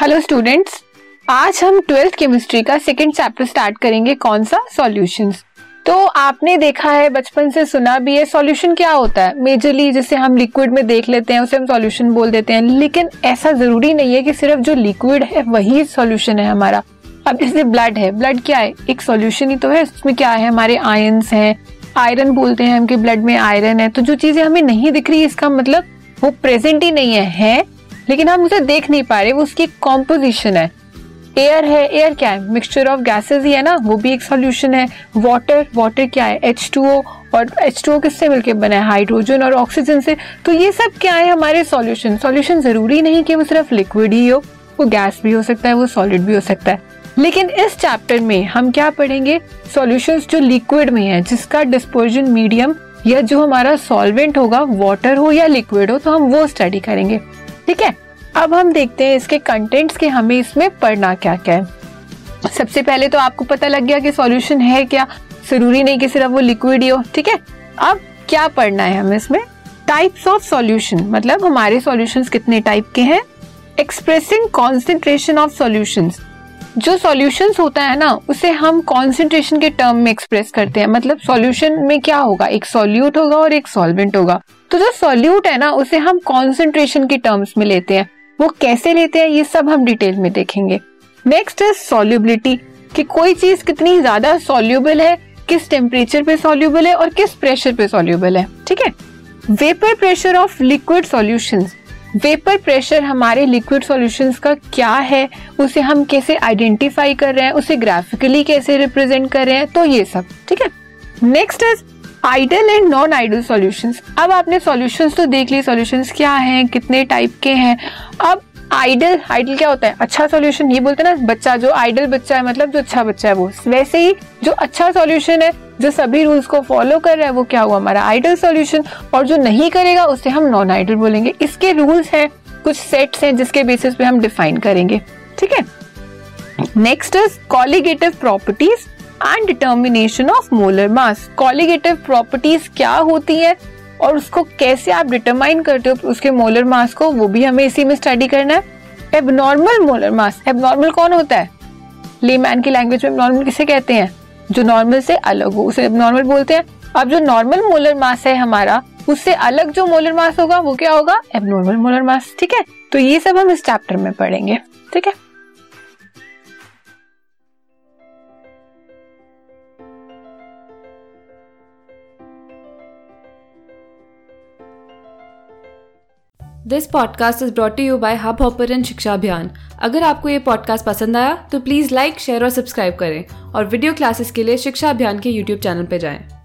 Hello students आज हम twelfth chemistry का सेकेंड चैप्टर स्टार्ट करेंगे कौन सा? सॉल्यूशंस तो आपने देखा है बचपन से सुना भी है सॉल्यूशन क्या होता है? मेजरली जैसे हम लिक्विड में देख लेते हैं उसे हम सॉल्यूशन बोल देते हैं लेकिन ऐसा ज़रूरी नहीं है कि सिर्फ़ जो लिक्विड है वही सॉल्यूशन है हमारा। अब जैसे ब्लड है ब्लड क्या है? एक सॉल्यूशन ही तो है उसमें क्या है? हमारे आयंस हैं। आयरन बोलते हैं हम कि ब्लड में आयरन है। तो जो चीज़ें हमें नहीं दिख रही इसका मतलब वो प्रेजेंट ही नहीं है, है? लेकिन हम उसे देख नहीं पा रहे, वो उसकी कॉम्पोजिशन है। एयर है एयर क्या है? मिक्सचर ऑफ़ गैसेस ही है ना, वो भी एक सॉल्यूशन है। वाटर वाटर क्या है? एच टू ओ और एच टू ओ किससे मिलकर बना है? हाइड्रोजन और ऑक्सीजन से। तो ये सब क्या है हमारे सॉल्यूशन सॉल्यूशन ज़रूरी नहीं कि वो सिर्फ़ लिक्विड ही हो। वो गैस भी हो सकता है, वो सॉलिड भी हो सकता है। लेकिन इस चैप्टर में हम क्या पढ़ेंगे? सॉल्यूशंस जो लिक्विड में है, जिसका डिस्पोजन मीडियम या जो हमारा सॉल्वेंट होगा वाटर हो या लिक्विड हो तो हम वो स्टडी करेंगे। ठीक है? अब हम देखते हैं इसके कंटेंट्स के हमें इसमें पढ़ना क्या क्या है। सबसे पहले तो आपको पता लग गया कि सॉल्यूशन है क्या? ज़रूरी नहीं कि सिर्फ़ वो लिक्विड ही हो, ठीक है? अब क्या पढ़ना है हमें इसमें? टाइप्स ऑफ़ सॉल्यूशन मतलब हमारे सॉल्यूशंस कितने टाइप के हैं? एक्सप्रेसिंग कॉन्सेंट्रेशन ऑफ़ सॉल्यूशंस जो सॉल्यूशंस होता है ना, उसे हम कॉन्सेंट्रेशन के टर्म में एक्सप्रेस करते हैं। मतलब सॉल्यूशन में क्या होगा? एक सॉल्यूट होगा और एक सॉल्वेंट होगा। तो जो सॉल्यूट है ना, उसे हम कॉन्सेंट्रेशन के टर्म्स में लेते हैं। वो कैसे लेते हैं, ये सब हम डिटेल में देखेंगे। नेक्स्ट है सॉल्युबिलिटी कि कोई चीज़ कितनी ज़्यादा सॉल्यूबल है, किस टेम्परेचर पे सॉल्यूबल है और किस प्रेशर पे सॉल्यूबल है। ठीक है? Vapour pressure of liquid solutions vapour pressure हमारे लिक्विड सॉल्यूशंस का क्या है? उसे हम कैसे आइडेंटिफाई कर रहे हैं? उसे ग्राफिकली कैसे रिप्रेजेंट कर रहे हैं? तो ये सब, ठीक है? Next is ideal and non ideal solutions अब आपने सॉल्यूशंस तो देख लिए सॉल्यूशंस क्या हैं, कितने टाइप के हैं? अब आइडल आइडल क्या होता है? अच्छा सॉल्यूशन ये बोलते हैं ना, बच्चा जो आइडल बच्चा है मतलब जो अच्छा बच्चा है वो। वैसे ही जो अच्छा सॉल्यूशन है, जो सभी रूल्स को फॉलो कर रहा है, वो क्या हुआ? हमारा आइडल सॉल्यूशन और जो नहीं करेगा, उसे हम नॉन आइडल बोलेंगे। इसके रूल्स हैं, कुछ सेट्स हैं जिसके बेसिस पे हम डिफाइन करेंगे, ठीक है? Next is colligative properties and determination of molar mass colligative properties क्या होती है और उसको कैसे आप डिटरमाइन करते हो, उसके मोलर मास को, वो भी हमें इसी में स्टडी करना है। एबनॉर्मल मोलर मास एबनॉर्मल कौन होता है? लेमैन की लैंग्वेज में एबनॉर्मल किसे कहते हैं? जो नॉर्मल से अलग हो, उसे एबनॉर्मल बोलते हैं। अब जो नॉर्मल मोलर मास है हमारा उससे अलग जो मोलर मास होगा, वो क्या होगा? एबनॉर्मल मोलर मास ठीक है? तो ये सब हम इस चैप्टर में पढ़ेंगे, ठीक है? This podcast is brought you by Hub Hopper and Shiksha Abhiyan अगर आपको ये पॉडकास्ट पसंद आया तो प्लीज़ लाइक शेयर और सब्सक्राइब करें। और वीडियो क्लासेस के लिए शिक्षा अभियान के यूट्यूब चैनल पर जाएँ।